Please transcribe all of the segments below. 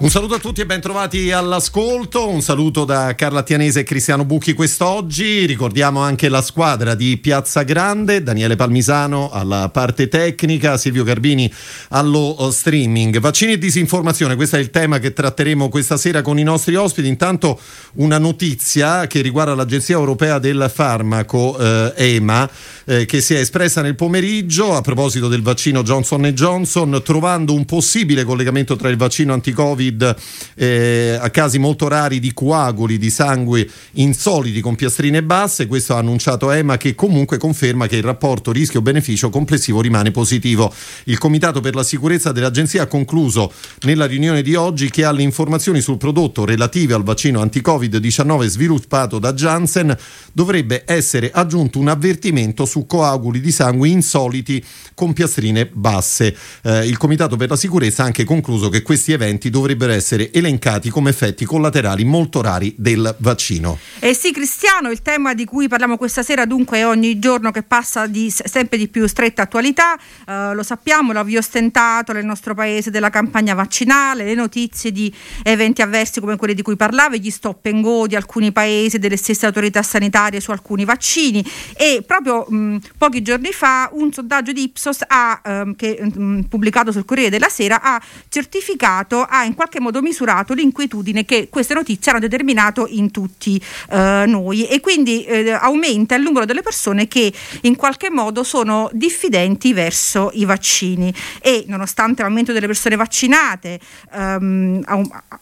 Un saluto a tutti e bentrovati all'ascolto. Un saluto da Carla Tianese e Cristiano Bucchi quest'oggi. Ricordiamo anche la squadra di Piazza Grande, Daniele Palmisano alla parte tecnica, Silvio Garbini allo uh, streaming. Vaccini e disinformazione, questo è il tema che tratteremo questa sera con i nostri ospiti. Intanto una notizia che riguarda l'Agenzia Europea del Farmaco, eh, EMA, eh, che si è espressa nel pomeriggio a proposito del vaccino Johnson Johnson, trovando un possibile collegamento tra il vaccino anti-Covid Covid eh, a casi molto rari di coaguli di sangue insoliti con piastrine basse. Questo ha annunciato EMA che comunque conferma che il rapporto rischio-beneficio complessivo rimane positivo. Il Comitato per la sicurezza dell'Agenzia ha concluso nella riunione di oggi che alle informazioni sul prodotto relative al vaccino anti-Covid-19 sviluppato da Janssen dovrebbe essere aggiunto un avvertimento su coaguli di sangue insoliti con piastrine basse. Eh, il Comitato per la sicurezza ha anche concluso che questi eventi dovrebbero potrebbero essere elencati come effetti collaterali molto rari del vaccino. Eh sì, Cristiano, il tema di cui parliamo questa sera dunque è ogni giorno che passa di sempre di più stretta attualità, eh, lo sappiamo, l'avvio ostentato nel nostro paese della campagna vaccinale, le notizie di eventi avversi come quelli di cui parlavi, gli stop and go di alcuni paesi, delle stesse autorità sanitarie su alcuni vaccini e proprio mh, pochi giorni fa un sondaggio di Ipsos ha, ehm, che, mh, pubblicato sul Corriere della Sera ha certificato, ha in qualche qualche modo misurato l'inquietudine che queste notizie hanno determinato in tutti eh, noi. E quindi eh, aumenta il numero delle persone che in qualche modo sono diffidenti verso i vaccini. E nonostante l'aumento delle persone vaccinate ehm,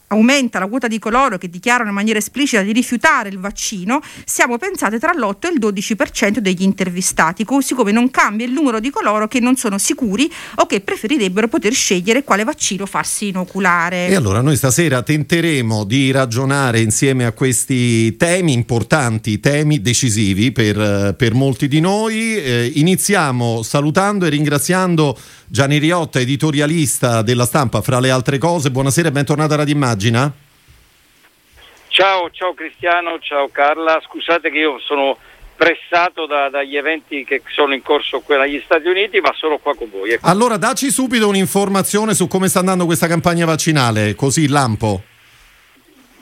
aumenta la quota di coloro che dichiarano in maniera esplicita di rifiutare il vaccino, siamo pensate tra l'8 e il 12% degli intervistati, così come non cambia il numero di coloro che non sono sicuri o che preferirebbero poter scegliere quale vaccino farsi inoculare. E allora noi stasera tenteremo di ragionare insieme a questi temi importanti, temi decisivi per, per molti di noi. Eh, iniziamo salutando e ringraziando Gianni Riotta, editorialista della stampa, fra le altre cose. Buonasera e bentornata a Radio Immagina. Ciao, ciao Cristiano, ciao Carla. Scusate che io sono pressato da, dagli eventi che sono in corso qui negli Stati Uniti, ma sono qua con voi. Ecco. Allora, dacci subito un'informazione su come sta andando questa campagna vaccinale, così lampo.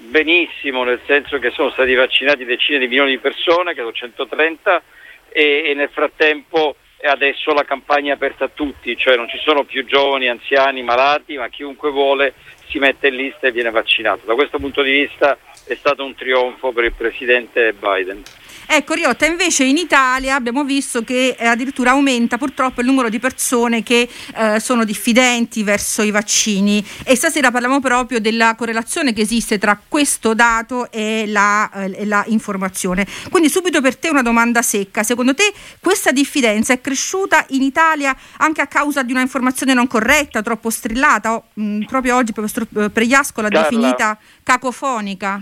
Benissimo, nel senso che sono stati vaccinati decine di milioni di persone, che sono 130, e, e nel frattempo adesso la campagna è aperta a tutti, cioè non ci sono più giovani, anziani, malati, ma chiunque vuole si mette in lista e viene vaccinato. Da questo punto di vista è stato un trionfo per il presidente Biden. Ecco Riotta, invece in Italia abbiamo visto che eh, addirittura aumenta purtroppo il numero di persone che eh, sono diffidenti verso i vaccini e stasera parliamo proprio della correlazione che esiste tra questo dato e la, eh, la informazione. Quindi subito per te una domanda secca, secondo te questa diffidenza è cresciuta in Italia anche a causa di una informazione non corretta, troppo strillata? O, mh, mm, proprio oggi il professor eh, Pregliasco l'ha Carla. definita cacofonica.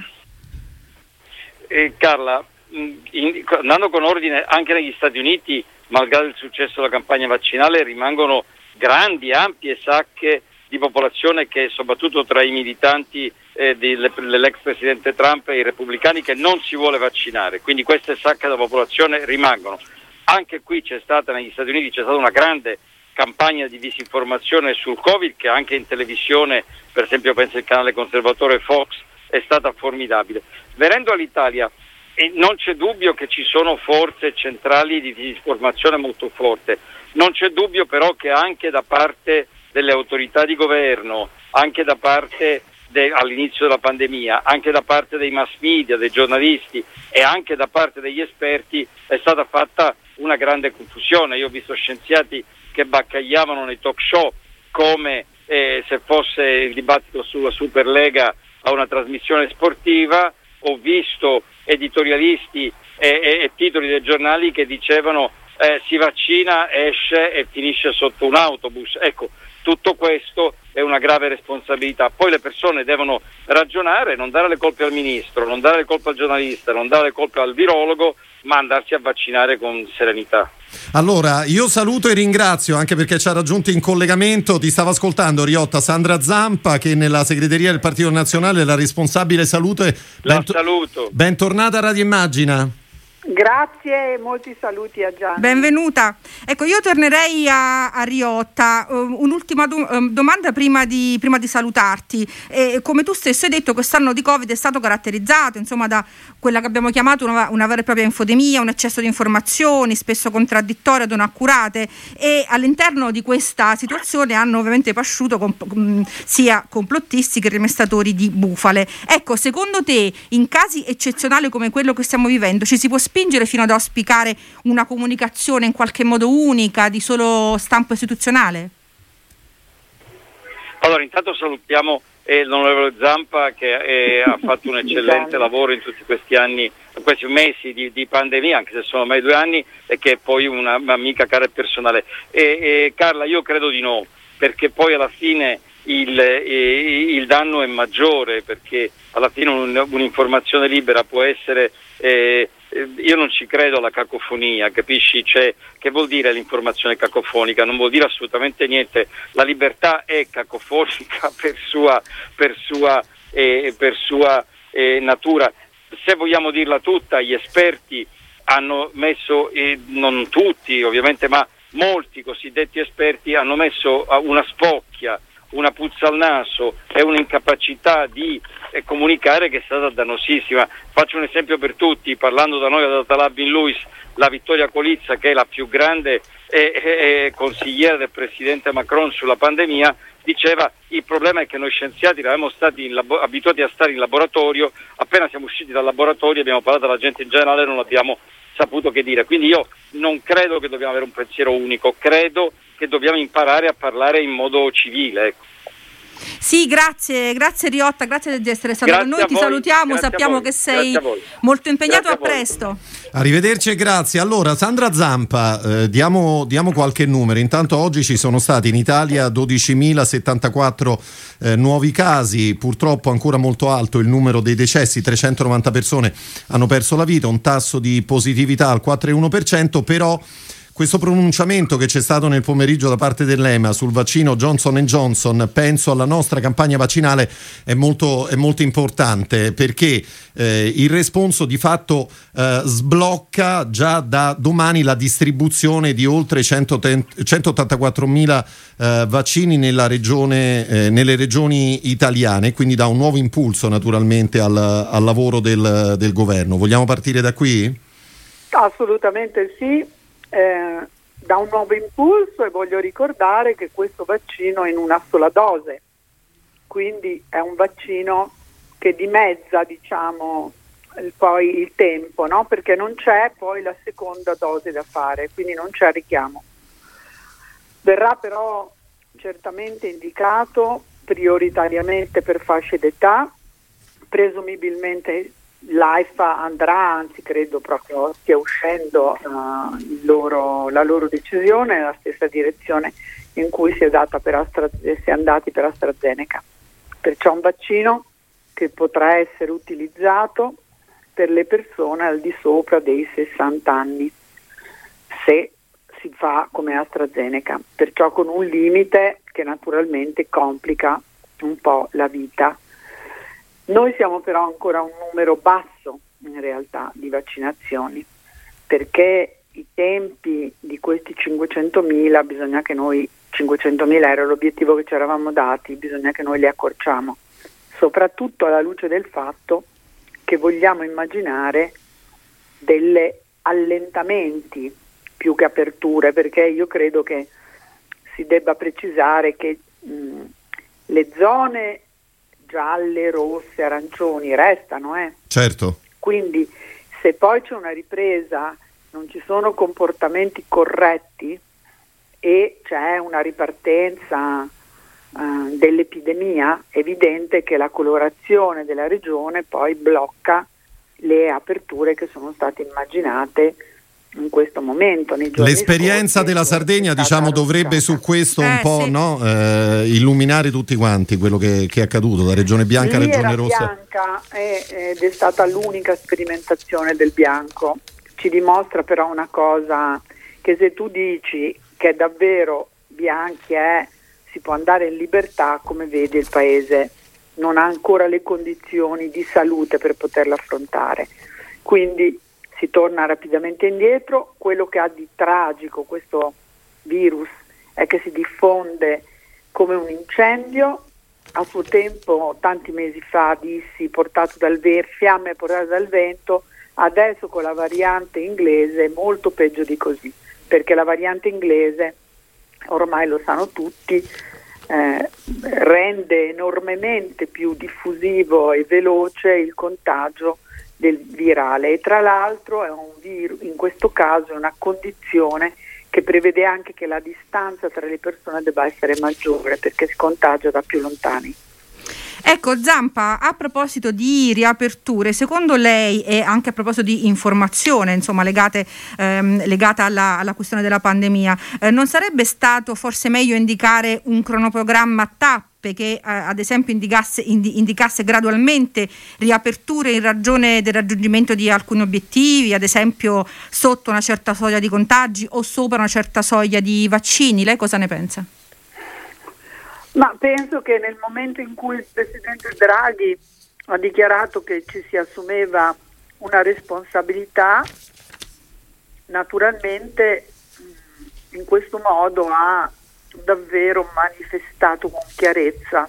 Eh, Carla, in, andando con ordine anche negli Stati Uniti, malgrado il successo della campagna vaccinale, rimangono grandi, ampie sacche di popolazione che soprattutto tra i militanti eh, dell'ex presidente Trump e i repubblicani che non si vuole vaccinare, quindi queste sacche della popolazione rimangono. Anche qui c'è stata, negli Stati Uniti c'è stata una grande campagna di disinformazione sul Covid che anche in televisione, per esempio penso il canale conservatore Fox, è stata formidabile. Venendo all'Italia, e non c'è dubbio che ci sono forze centrali di disinformazione molto forte, non c'è dubbio però che anche da parte delle autorità di governo, anche da parte de, all'inizio della pandemia, anche da parte dei mass media, dei giornalisti e anche da parte degli esperti è stata fatta una grande confusione. Io ho visto scienziati che baccagliavano nei talk show come eh, se fosse il dibattito sulla Superlega a una trasmissione sportiva, ho visto editorialisti e, e, e titoli dei giornali che dicevano eh, si vaccina, esce e finisce sotto un autobus. Ecco, tutto questo è una grave responsabilità. Poi le persone devono ragionare, non dare le colpe al ministro, non dare le colpe al giornalista, non dare le colpe al virologo, ma andarsi a vaccinare con serenità. Allora, io saluto e ringrazio anche perché ci ha raggiunto in collegamento, ti stavo ascoltando Riotta Sandra Zampa che nella segreteria del Partito Nazionale è la responsabile salute. La Bent- saluto. Bentornata a Radio Immagina. Grazie e molti saluti a Gianni. Benvenuta. Ecco, io tornerei a, a Riotta. Uh, un'ultima do, um, domanda prima di, prima di salutarti. Eh, come tu stesso hai detto, quest'anno di Covid è stato caratterizzato insomma, da quella che abbiamo chiamato una, una vera e propria infodemia, un eccesso di informazioni, spesso contraddittorie, non accurate e all'interno di questa situazione hanno ovviamente pasciuto comp- sia complottisti che rimestatori di bufale. Ecco, secondo te, in casi eccezionali come quello che stiamo vivendo, ci si può spingere fino ad auspicare una comunicazione in qualche modo unica, di solo stampo istituzionale? Allora, intanto salutiamo eh, l'onorevole Zampa che eh, ha fatto un eccellente lavoro in tutti questi anni, in questi mesi di, di, pandemia, anche se sono ormai due anni, e che è poi una, un'amica cara e personale. E, Carla, io credo di no, perché poi alla fine il, il danno è maggiore, perché alla fine un, un'informazione libera può essere eh, eh, io non ci credo alla cacofonia, capisci? Cioè, che vuol dire l'informazione cacofonica? Non vuol dire assolutamente niente. La libertà è cacofonica per sua, per sua, eh, per sua eh, natura. Se vogliamo dirla tutta, gli esperti hanno messo, non tutti ovviamente, ma molti cosiddetti esperti hanno messo una spocchia una puzza al naso e un'incapacità di eh, comunicare che è stata dannosissima. Faccio un esempio per tutti, parlando da noi ad Atalabin Luis, la Vittoria Colizza che è la più grande eh, eh, consigliera del Presidente Macron sulla pandemia, diceva il problema è che noi scienziati eravamo stati labo- abituati a stare in laboratorio, appena siamo usciti dal laboratorio abbiamo parlato alla gente in generale e non abbiamo saputo che dire. Quindi io non credo che dobbiamo avere un pensiero unico, credo che dobbiamo imparare a parlare in modo civile. Ecco. Sì, grazie, grazie Riotta, grazie di essere stato grazie con noi, ti voi, salutiamo, sappiamo che sei molto impegnato, a, a presto. Arrivederci e grazie. Allora, Sandra Zampa, eh, diamo, diamo, qualche numero. Intanto oggi ci sono stati in Italia 12.074 eh, nuovi casi, purtroppo ancora molto alto il numero dei decessi, 390 persone hanno perso la vita, un tasso di positività al 4,1%, però questo pronunciamento che c'è stato nel pomeriggio da parte dell'EMA sul vaccino Johnson Johnson, penso alla nostra campagna vaccinale, è molto, è molto importante perché eh, il responso di fatto eh, sblocca già da domani la distribuzione di oltre 184.000 eh, vaccini regione, eh, nelle regioni italiane, quindi dà un nuovo impulso naturalmente al, al lavoro del, del governo. Vogliamo partire da qui? Assolutamente sì, eh, dà un nuovo impulso e voglio ricordare che questo vaccino è in una sola dose, quindi è un vaccino che dimezza diciamo, il, poi il tempo, no? perché non c'è poi la seconda dose da fare, quindi non c'è richiamo. Verrà però certamente indicato prioritariamente per fasce d'età, presumibilmente l'AIFA andrà, anzi credo proprio stia uscendo uh, loro, la loro decisione nella stessa direzione in cui si è, Astra, si è andati per AstraZeneca. Perciò un vaccino che potrà essere utilizzato per le persone al di sopra dei 60 anni, se si fa come AstraZeneca, perciò con un limite che naturalmente complica un po' la vita noi siamo però ancora un numero basso in realtà di vaccinazioni perché i tempi di questi 500.000 bisogna che noi 500.000 era l'obiettivo che ci eravamo dati, bisogna che noi li accorciamo, soprattutto alla luce del fatto che vogliamo immaginare degli allentamenti più che aperture, perché io credo che si debba precisare che mh, le zone gialle, rosse, arancioni restano. Eh. Certo. Quindi se poi c'è una ripresa, non ci sono comportamenti corretti e c'è una ripartenza uh, dell'epidemia, è evidente che la colorazione della regione poi blocca le aperture che sono state immaginate in questo momento. L'esperienza scorsi, della Sardegna diciamo, dovrebbe su questo eh, un po' sì. no, eh, illuminare tutti quanti quello che, che, è accaduto da Regione Bianca a Regione Rossa. bianca ed è stata l'unica sperimentazione del bianco. Ci dimostra però una cosa che se tu dici che davvero bianchi è, si può andare in libertà, come vedi il paese non ha ancora le condizioni di salute per poterlo affrontare. Quindi si torna rapidamente indietro. Quello che ha di tragico questo virus è che si diffonde come un incendio. A suo tempo, tanti mesi fa, dissi portato dal ver- fiamme portate dal vento, adesso con la variante inglese è molto peggio di così, perché la variante inglese, ormai lo sanno tutti, eh, rende enormemente più diffusivo e veloce il contagio del virale e tra l'altro è un virus, in questo caso è una condizione che prevede anche che la distanza tra le persone debba essere maggiore perché si contagia da più lontani. Ecco Zampa, a proposito di riaperture, secondo lei e anche a proposito di informazione insomma, legate, ehm, legata alla, alla, questione della pandemia, eh, non sarebbe stato forse meglio indicare un cronoprogramma tappe che eh, ad esempio indicasse, indi, indicasse, gradualmente riaperture in ragione del raggiungimento di alcuni obiettivi, ad esempio sotto una certa soglia di contagi o sopra una certa soglia di vaccini? Lei cosa ne pensa? Ma penso che nel momento in cui il Presidente Draghi ha dichiarato che ci si assumeva una responsabilità, naturalmente in questo modo ha davvero manifestato con chiarezza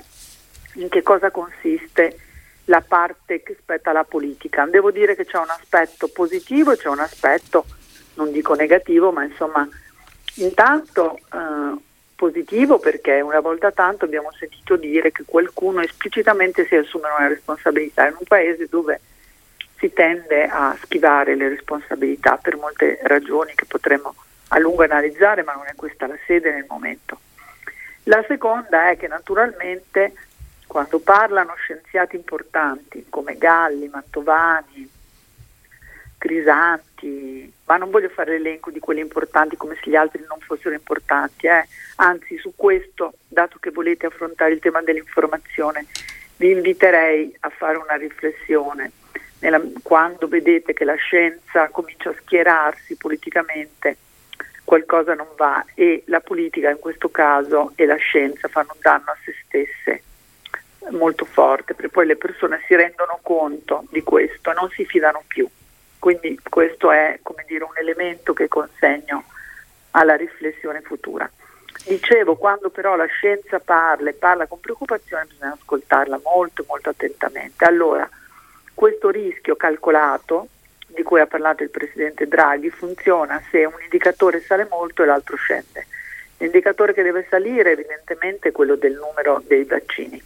in che cosa consiste la parte che spetta alla politica. Devo dire che c'è un aspetto positivo e c'è un aspetto, non dico negativo, ma insomma, intanto eh, positivo perché una volta tanto abbiamo sentito dire che qualcuno esplicitamente si assume una responsabilità in un paese dove si tende a schivare le responsabilità per molte ragioni che potremmo a lungo analizzare, ma non è questa la sede nel momento. La seconda è che naturalmente quando parlano scienziati importanti come Galli, Mantovani, Crisanti, ma non voglio fare l'elenco di quelli importanti come se gli altri non fossero importanti, eh. anzi su questo, dato che volete affrontare il tema dell'informazione, vi inviterei a fare una riflessione. Nella, quando vedete che la scienza comincia a schierarsi politicamente, qualcosa non va e la politica in questo caso e la scienza fanno un danno a se stesse molto forte, perché poi le persone si rendono conto di questo non si fidano più. Quindi questo è dire, un elemento che consegno alla riflessione futura. Dicevo, quando però la scienza parla e parla con preoccupazione bisogna ascoltarla molto molto attentamente. Allora, questo rischio calcolato di cui ha parlato il Presidente Draghi funziona se un indicatore sale molto e l'altro scende. L'indicatore che deve salire evidentemente è quello del numero dei vaccini.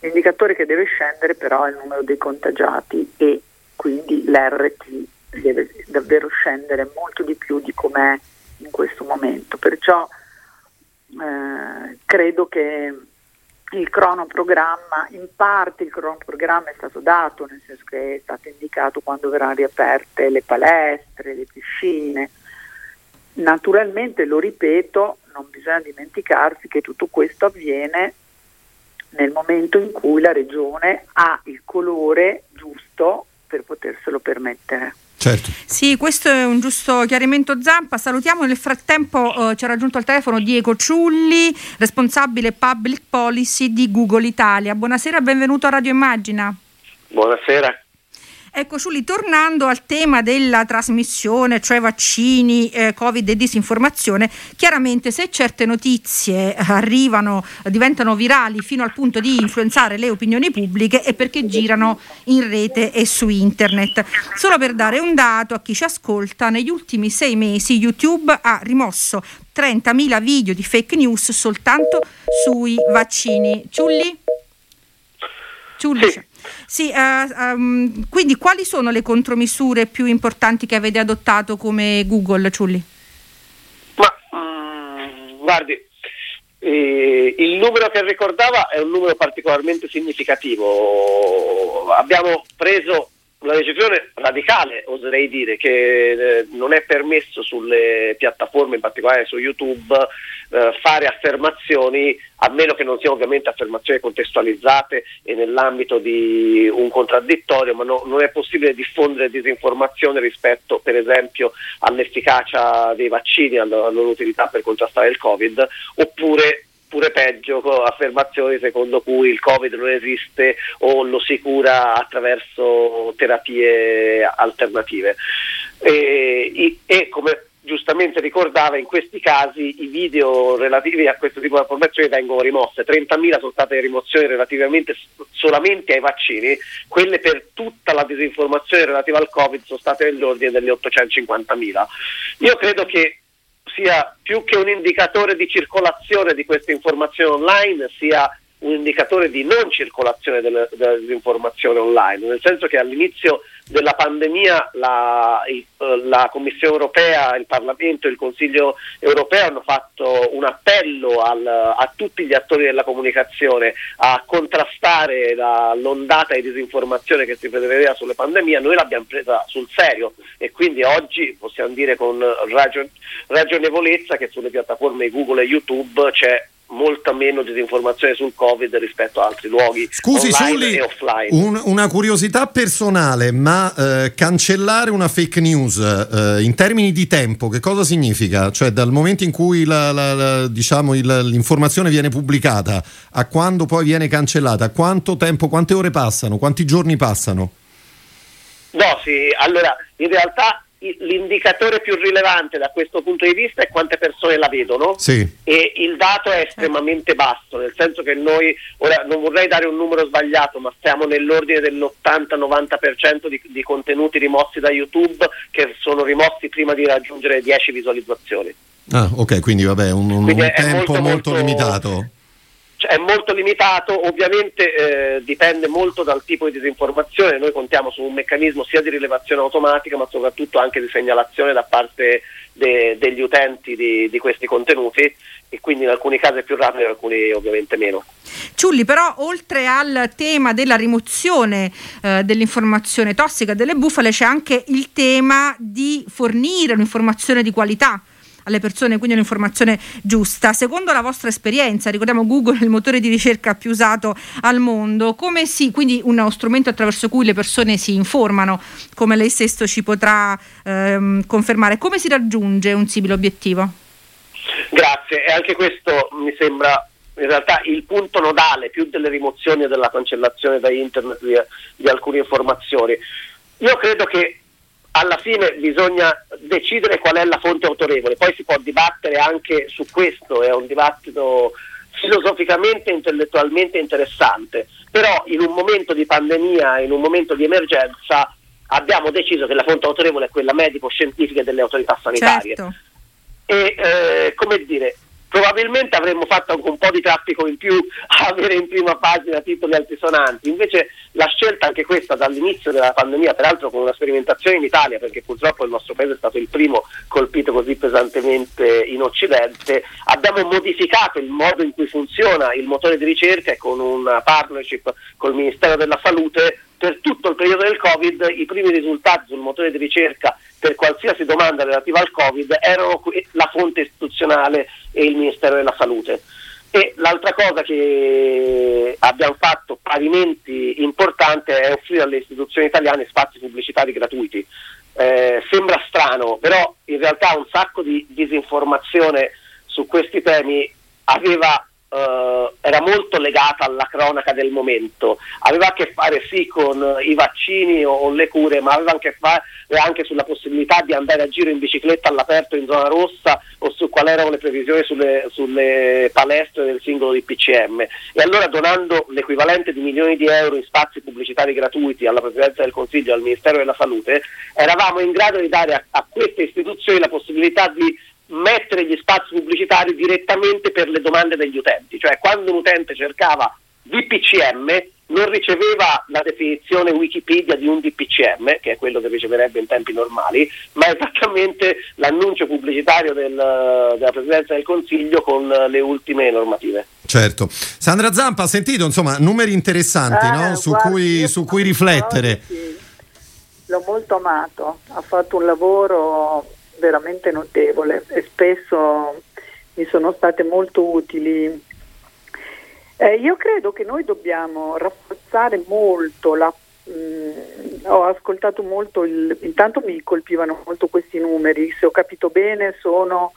L'indicatore che deve scendere però è il numero dei contagiati e quindi l'RT deve davvero scendere molto di più di com'è in questo momento. Perciò eh, credo che il cronoprogramma, in parte il cronoprogramma è stato dato, nel senso che è stato indicato quando verranno riaperte le palestre, le piscine. Naturalmente, lo ripeto, non bisogna dimenticarsi che tutto questo avviene nel momento in cui la regione ha il colore giusto per poterselo permettere. Certo. Sì, questo è un giusto chiarimento Zampa. Salutiamo nel frattempo, eh, ci ha raggiunto al telefono Diego Ciulli, responsabile public policy di Google Italia. Buonasera, benvenuto a Radio Immagina. Buonasera. Ecco, Ciuli, tornando al tema della trasmissione, cioè vaccini, eh, Covid e disinformazione, chiaramente se certe notizie arrivano, diventano virali fino al punto di influenzare le opinioni pubbliche è perché girano in rete e su internet. Solo per dare un dato a chi ci ascolta, negli ultimi sei mesi YouTube ha rimosso 30.000 video di fake news soltanto sui vaccini. Ciulli? Ciulli. Sì. Sì, uh, um, quindi quali sono le contromisure più importanti che avete adottato come Google, Ciulli? Ma um, guardi, eh, il numero che ricordava è un numero particolarmente significativo. Abbiamo preso una decisione radicale, oserei dire, che eh, non è permesso sulle piattaforme, in particolare su YouTube, eh, fare affermazioni, a meno che non siano ovviamente affermazioni contestualizzate e nell'ambito di un contraddittorio, ma no, non è possibile diffondere disinformazione rispetto per esempio all'efficacia dei vaccini, alla loro utilità per contrastare il Covid, oppure oppure peggio affermazioni secondo cui il Covid non esiste o lo si cura attraverso terapie alternative. E, e come giustamente ricordava, in questi casi i video relativi a questo tipo di informazioni vengono rimosse. 30.000 sono state rimozioni relativamente solamente ai vaccini, quelle per tutta la disinformazione relativa al Covid sono state nell'ordine delle 850.000. Io credo che sia più che un indicatore di circolazione di queste informazioni online, sia un indicatore di non circolazione delle, dell'informazione online, nel senso che all'inizio della pandemia la, la, Commissione europea, il Parlamento e il Consiglio europeo hanno fatto un appello al, a tutti gli attori della comunicazione a contrastare la, l'ondata di disinformazione che si prevedeva sulle pandemie, noi l'abbiamo presa sul serio e quindi oggi possiamo dire con ragion, ragionevolezza che sulle piattaforme Google e YouTube c'è molta meno disinformazione sul Covid rispetto a altri luoghi Scusi, Sulli, un, una curiosità personale, ma eh, cancellare una fake news eh, in termini di tempo, che cosa significa? Cioè dal momento in cui la, la, la, diciamo, il, l'informazione viene pubblicata a quando poi viene cancellata, quanto tempo, quante ore passano, quanti giorni passano? No, sì, allora in realtà l'indicatore più rilevante da questo punto di vista è quante persone la vedono sì. e il dato è estremamente basso, nel senso che noi, ora non vorrei dare un numero sbagliato, ma stiamo nell'ordine dell'80-90% di, di contenuti rimossi da YouTube che sono rimossi prima di raggiungere 10 visualizzazioni. Ah, ok, quindi vabbè, un, un, quindi un tempo molto, molto, molto limitato cioè, è molto limitato, ovviamente eh, dipende molto dal tipo di disinformazione, noi contiamo su un meccanismo sia di rilevazione automatica ma soprattutto anche di segnalazione da parte de- degli utenti di-, di questi contenuti e quindi in alcuni casi è più rapido in alcuni ovviamente meno. Ciulli, però oltre al tema della rimozione eh, dell'informazione tossica delle bufale c'è anche il tema di fornire un'informazione di qualità alle persone quindi un'informazione giusta. Secondo la vostra esperienza, ricordiamo Google è il motore di ricerca più usato al mondo, come si, quindi uno strumento attraverso cui le persone si informano, come lei stesso ci potrà ehm, confermare, come si raggiunge un simile obiettivo? Grazie, e anche questo mi sembra in realtà il punto nodale più delle rimozioni e della cancellazione da internet di, di alcune informazioni. Io credo che alla fine bisogna decidere qual è la fonte autorevole, poi si può dibattere anche su questo, è un dibattito filosoficamente e intellettualmente interessante, però in un momento di pandemia, in un momento di emergenza, abbiamo deciso che la fonte autorevole è quella medico-scientifica delle autorità sanitarie. Certo. E eh, come dire, probabilmente avremmo fatto anche un po' di traffico in più a avere in prima pagina titoli altisonanti. Invece la scelta anche questa dall'inizio della pandemia, peraltro con una sperimentazione in Italia, perché purtroppo il nostro paese è stato il primo colpito così pesantemente in Occidente, abbiamo modificato il modo in cui funziona il motore di ricerca e con una partnership col Ministero della Salute per tutto il periodo del Covid i primi risultati sul motore di ricerca per qualsiasi domanda relativa al Covid erano la fonte istituzionale e il Ministero della Salute. E l'altra cosa che abbiamo fatto parimenti importante è offrire alle istituzioni italiane spazi pubblicitari gratuiti. Eh, sembra strano, però in realtà un sacco di disinformazione su questi temi aveva Uh, era molto legata alla cronaca del momento, aveva a che fare sì con i vaccini o, o le cure, ma aveva a che fare anche sulla possibilità di andare a giro in bicicletta all'aperto in zona rossa o su quali erano le previsioni sulle, sulle palestre del singolo di. E allora donando l'equivalente di milioni di euro in spazi pubblicitari gratuiti alla Presidenza del Consiglio e al Ministero della Salute, eravamo in grado di dare a, a queste istituzioni la possibilità di mettere gli spazi pubblicitari direttamente per le domande degli utenti, cioè quando un utente cercava DPCM non riceveva la definizione Wikipedia di un DPCM, che è quello che riceverebbe in tempi normali, ma esattamente l'annuncio pubblicitario del, della Presidenza del Consiglio con le ultime normative. Certo. Sandra Zampa, ha sentito insomma numeri interessanti eh, no? su, guarda, cui, su cui riflettere. Sì. L'ho molto amato, ha fatto un lavoro veramente notevole e spesso mi sono state molto utili. Eh, io credo che noi dobbiamo rafforzare molto la mh, mm, ho ascoltato molto il, intanto mi colpivano molto questi numeri, se ho capito bene sono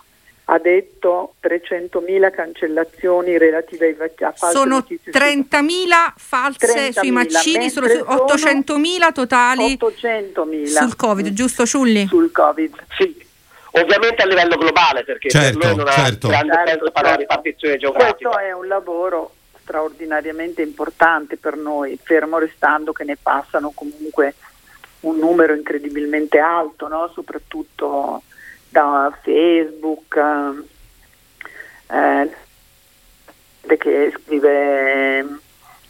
ha detto 300.000 cancellazioni relative ai vaccini. Sono 30.000 false 30.000, sui vaccini, sono 800.000 totali 800.000. sul Covid, giusto Ciulli? Sul Covid, sì. Ovviamente a livello globale, perché certo, per noi non certo. ha grande Certo, senso parlare di partizione geografica. Questo è un lavoro straordinariamente importante per noi, fermo restando che ne passano comunque un numero incredibilmente alto, no? soprattutto da Facebook, eh, che scrive,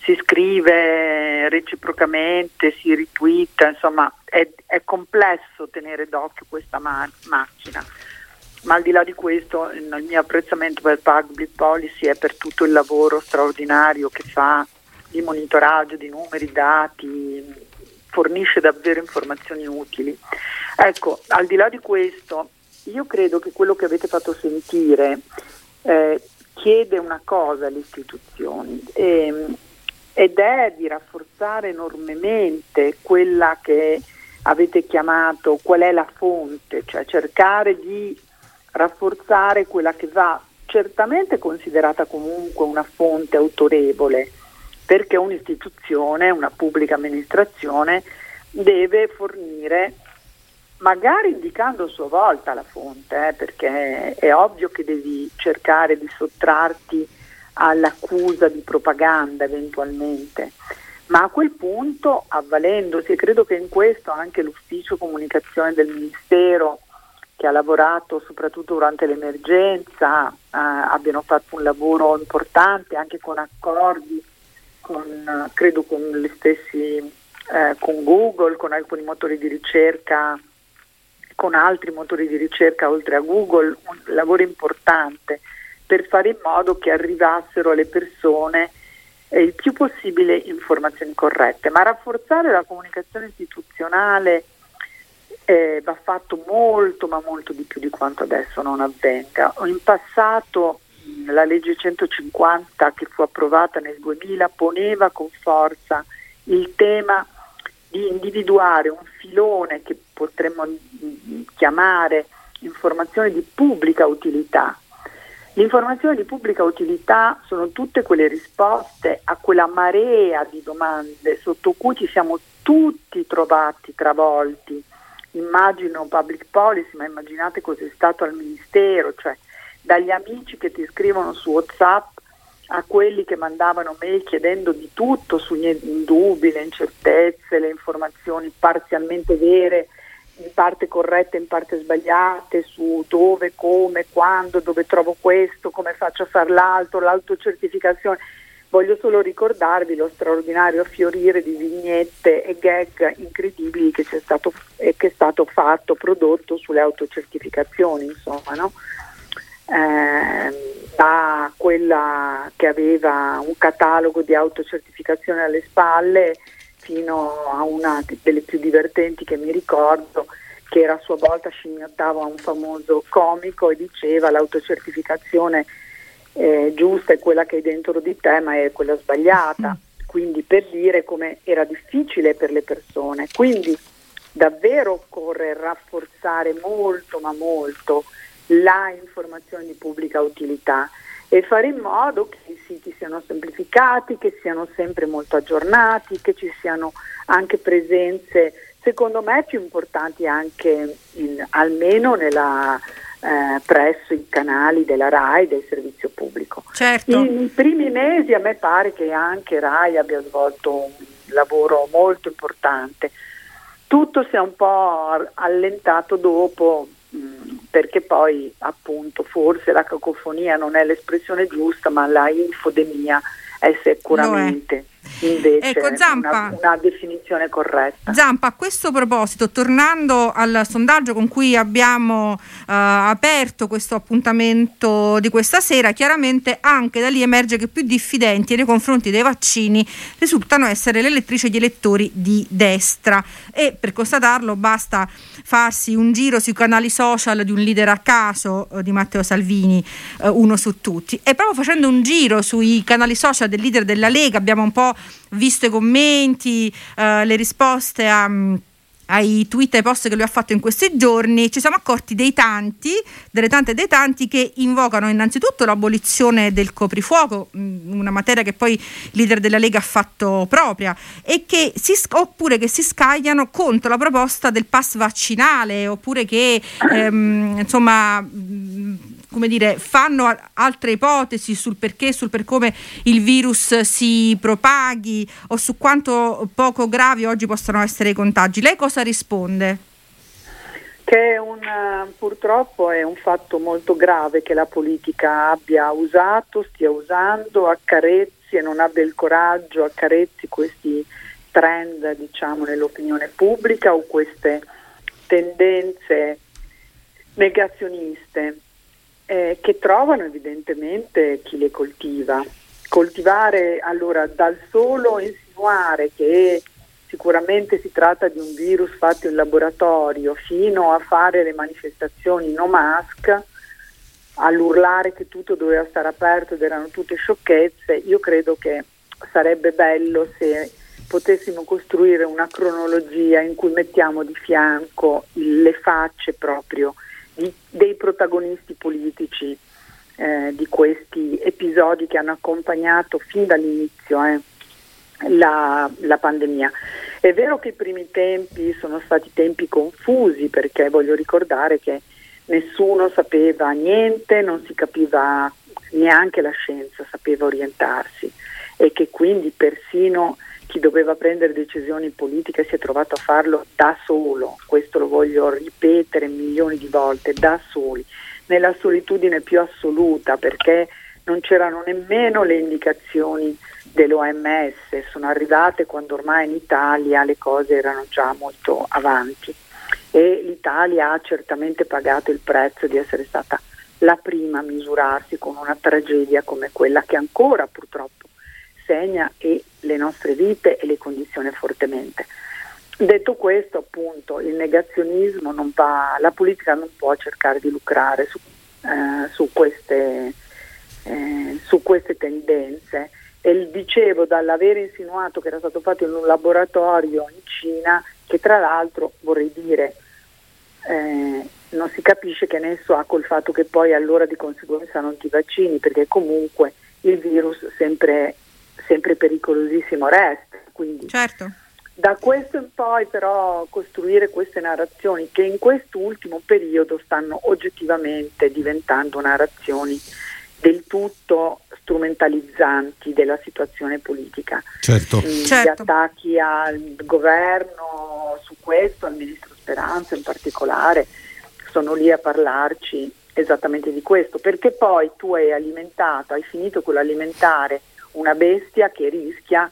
si scrive reciprocamente, si ritwitta, insomma è, è complesso tenere d'occhio questa ma- macchina. Ma al di là di questo il mio apprezzamento per Public Policy è per tutto il lavoro straordinario che fa di monitoraggio di numeri, dati, fornisce davvero informazioni utili. Ecco, al di là di questo, io credo che quello che avete fatto sentire eh, chiede una cosa alle istituzioni ehm, ed è di rafforzare enormemente quella che avete chiamato qual è la fonte, cioè cercare di rafforzare quella che va certamente considerata comunque una fonte autorevole, perché un'istituzione, una pubblica amministrazione deve fornire, magari indicando a sua volta la fonte, eh, perché è ovvio che devi cercare di sottrarti all'accusa di propaganda eventualmente, ma a quel punto avvalendosi, e credo che in questo anche l'ufficio comunicazione del Ministero che ha lavorato soprattutto durante l'emergenza, eh, abbiano fatto un lavoro importante anche con accordi, con, eh, credo con gli stessi, eh, con Google, con alcuni motori di ricerca, con altri motori di ricerca oltre a Google, un lavoro importante per fare in modo che arrivassero alle persone eh, il più possibile informazioni corrette, ma rafforzare la comunicazione istituzionale eh, va fatto molto ma molto di più di quanto adesso non avvenga. In passato mh, la legge 150 che fu approvata nel 2000 poneva con forza il tema di individuare un filone che potremmo mh, chiamare informazione di pubblica utilità. L'informazione di pubblica utilità sono tutte quelle risposte a quella marea di domande sotto cui ci siamo tutti trovati travolti. Immagino public policy, ma immaginate cos'è stato al Ministero, cioè dagli amici che ti scrivono su WhatsApp a quelli che mandavano mail chiedendo di tutto sugli dubbi, le incertezze, le informazioni parzialmente vere, in parte corrette, in parte sbagliate, su dove, come, quando, dove trovo questo, come faccio a fare l'altro, l'autocertificazione. Voglio solo ricordarvi lo straordinario fiorire di vignette e gag incredibili che, c'è stato, eh, che è stato fatto, prodotto sulle autocertificazioni, insomma, no? eh, da quella che aveva un catalogo di autocertificazione alle spalle fino a una delle più divertenti che mi ricordo, che era a sua volta scimmiottava un famoso comico e diceva l'autocertificazione eh, giusta è quella che hai dentro di te, ma è quella sbagliata. Quindi per dire come era difficile per le persone. Quindi davvero occorre rafforzare molto, ma molto la informazione di pubblica utilità e fare in modo che i siti siano semplificati, che siano sempre molto aggiornati, che ci siano anche presenze, secondo me, più importanti anche in, almeno nella eh, presso i canali della RAI del servizio pubblico. Certo. In, in primi mesi a me pare che anche RAI abbia svolto un lavoro molto importante. Tutto si è un po' allentato dopo mh, perché poi appunto forse la cacofonia non è l'espressione giusta ma la infodemia è sicuramente invece ecco, Zampa, una, una, definizione corretta. Zampa, a questo proposito, tornando al sondaggio con cui abbiamo uh, aperto questo appuntamento di questa sera, chiaramente anche da lì emerge che più diffidenti nei confronti dei vaccini risultano essere le elettrici e gli elettori di destra. E per constatarlo basta farsi un giro sui canali social di un leader a caso uh, di Matteo Salvini, uh, uno su tutti, e proprio facendo un giro sui canali social del leader della Lega abbiamo un po' visto i commenti, uh, le risposte a... ai tweet e ai post che lui ha fatto in questi giorni, ci siamo accorti dei tanti, delle tante e dei tanti che invocano innanzitutto l'abolizione del coprifuoco, mm, una materia che poi il leader della Lega ha fatto propria, che si, oppure che si scagliano contro la proposta del pass vaccinale, oppure che ehm, insomma come dire, fanno altre ipotesi sul perché, sul per come il virus si propaghi o su quanto poco gravi oggi possano essere i contagi. Lei cosa risponde? Che un, purtroppo è un fatto molto grave che la politica abbia usato, stia usando, accarezzi e non abbia il coraggio, accarezzi questi trend diciamo, nell'opinione pubblica o queste tendenze negazioniste eh, che trovano evidentemente chi le coltiva. Coltivare allora dal solo insinuare che sicuramente si tratta di un virus fatto in laboratorio fino a fare le manifestazioni no mask, all'urlare che tutto doveva stare aperto ed erano tutte sciocchezze, io credo che sarebbe bello se potessimo costruire una cronologia in cui mettiamo di fianco le facce proprio di, dei protagonisti politici eh, di questi episodi che hanno accompagnato fin dall'inizio eh, la, la pandemia. È vero che i primi tempi sono stati tempi confusi perché voglio ricordare che nessuno sapeva niente, non si capiva neanche la scienza sapeva orientarsi e che quindi persino chi doveva prendere decisioni politiche si è trovato a farlo da solo, questo lo voglio ripetere milioni di volte, da soli, nella solitudine più assoluta perché non c'erano nemmeno le indicazioni dell'OMS, sono arrivate quando ormai in Italia le cose erano già molto avanti e l'Italia ha certamente pagato il prezzo di essere stata la prima a misurarsi con una tragedia come quella che ancora purtroppo segna e le nostre vite e le condizione fortemente. Detto questo, appunto, il negazionismo non va, la politica non può cercare di lucrare su, eh, su, queste, eh, su queste tendenze. E dicevo dall'aver insinuato che era stato fatto in un laboratorio in Cina, che tra l'altro vorrei dire eh, non si capisce che nesso ha col fatto che poi allora di conseguenza non ti vaccini, perché comunque il virus sempre sempre pericolosissimo resta. Quindi certo. da questo in poi però costruire queste narrazioni che in quest'ultimo periodo stanno oggettivamente diventando narrazioni del tutto strumentalizzanti della situazione politica. Certo. Gli certo. attacchi al governo su questo, al ministro Speranza in particolare, sono lì a parlarci esattamente di questo, perché poi tu hai alimentato, hai finito con l'alimentare una bestia che rischia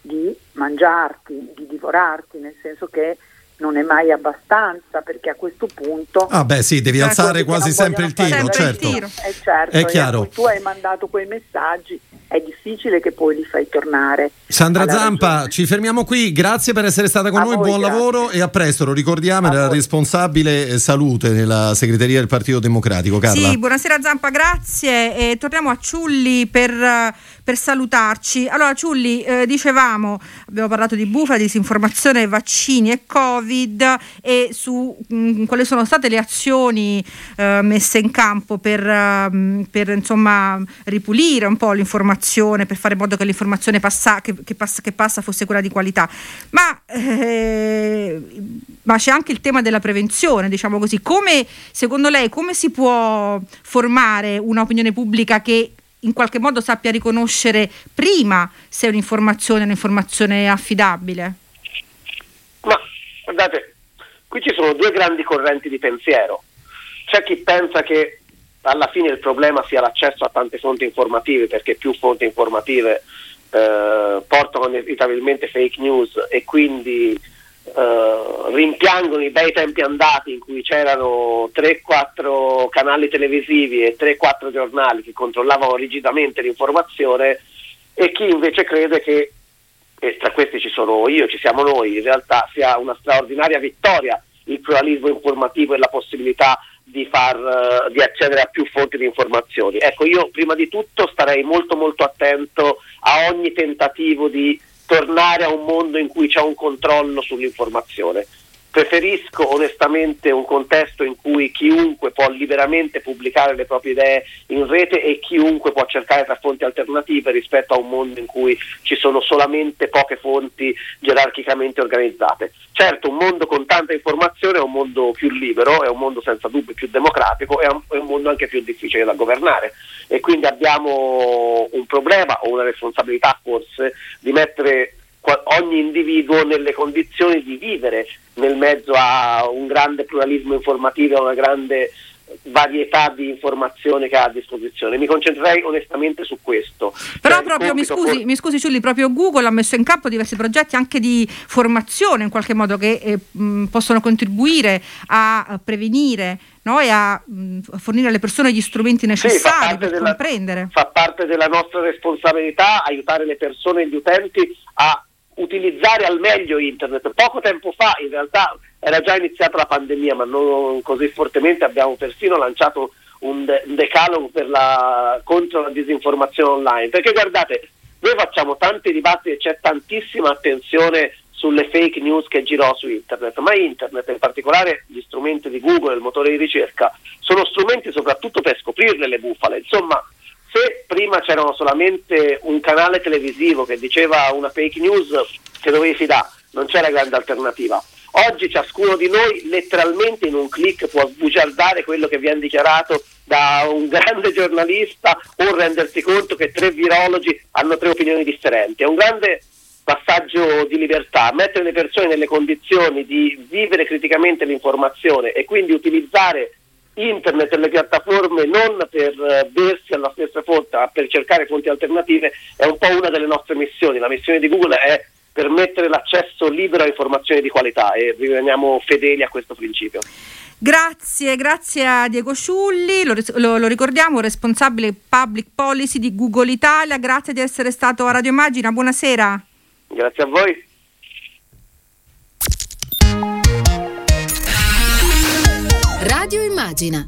di mangiarti, di divorarti, nel senso che non è mai abbastanza perché a questo punto ah beh sì devi ecco, alzare quasi sempre il tiro certo. Il tiro. Eh, certo è chiaro tu hai mandato quei messaggi è difficile che poi li fai tornare Sandra Zampa ragione. ci fermiamo qui grazie per essere stata con a noi voi, buon grazie. lavoro e a presto lo ricordiamo era responsabile eh, salute nella segreteria del Partito Democratico Carla sì buonasera Zampa grazie e torniamo a Ciulli per per salutarci. Allora, Ciulli, eh, dicevamo, abbiamo parlato di bufala, disinformazione, vaccini e Covid e su mh, mm, quali sono state le azioni eh, messe in campo per, uh, per insomma, ripulire un po' l'informazione, per fare in modo che l'informazione passa, che, che, passa, che passa fosse quella di qualità. Ma, eh, ma c'è anche il tema della prevenzione, diciamo così. Come, secondo lei, come si può formare un'opinione pubblica che in qualche modo sappia riconoscere prima se un'informazione è un'informazione affidabile? Ma guardate, qui ci sono due grandi correnti di pensiero. C'è chi pensa che alla fine il problema sia l'accesso a tante fonti informative, perché più fonti informative eh, portano inevitabilmente fake news e quindi Uh, rimpiangono i bei tempi andati in cui c'erano 3-4 canali televisivi e 3-4 giornali che controllavano rigidamente l'informazione e chi invece crede che, e tra questi ci sono io, ci siamo noi, in realtà sia una straordinaria vittoria il pluralismo informativo e la possibilità di, far, uh, di accedere a più fonti di informazioni. Ecco, io prima di tutto starei molto molto attento a ogni tentativo di tornare a un mondo in cui c'è un controllo sull'informazione. Preferisco onestamente un contesto in cui chiunque può liberamente pubblicare le proprie idee in rete e chiunque può cercare tra fonti alternative rispetto a un mondo in cui ci sono solamente poche fonti gerarchicamente organizzate. Certo, un mondo con tanta informazione è un mondo più libero, è un mondo senza dubbio più democratico, è un, mondo anche più difficile da governare e quindi abbiamo un problema o una responsabilità forse di mettere ogni individuo nelle condizioni di vivere nel mezzo a un grande pluralismo informativo, a una grande varietà di informazione che ha a disposizione. Mi concentrerei onestamente su questo. Però cioè, proprio, mi scusi, for... mi scusi Giulli, proprio Google ha messo in campo diversi progetti anche di formazione in qualche modo che eh, mh, possono contribuire a, a prevenire no? e a, mh, fornire alle persone gli strumenti necessari sì, per della, comprendere. Fa parte della nostra responsabilità aiutare le persone e gli utenti a utilizzare al meglio internet. Poco tempo fa in realtà era già iniziata la pandemia, ma non così fortemente, abbiamo persino lanciato un, de- un decalogo la, contro la disinformazione online. Perché guardate, noi facciamo tanti dibattiti e c'è tantissima attenzione sulle fake news che girò su internet, ma internet, in particolare gli strumenti di Google, il motore di ricerca, sono strumenti soprattutto per scoprirle le bufale. Insomma, se prima c'era solamente un canale televisivo che diceva una fake news che dovevi fidare, non c'era grande alternativa. Oggi ciascuno di noi letteralmente in un clic può sbugiardare quello che viene dichiarato da un grande giornalista o rendersi conto che tre virologi hanno tre opinioni differenti. È un grande passaggio di libertà, mettere le persone nelle condizioni di vivere criticamente l'informazione e quindi utilizzare internet e le piattaforme non per uh, bersi alla stessa fonte, ma per cercare fonti alternative, è un po' una delle nostre missioni. La missione di Google è permettere l'accesso libero a informazioni di qualità e rimaniamo fedeli a questo principio. Grazie, grazie a Diego Sciulli, lo, lo, lo, ricordiamo, responsabile public policy di Google Italia, grazie di essere stato a Radio Immagina, buonasera. Grazie a voi. Radio Immagina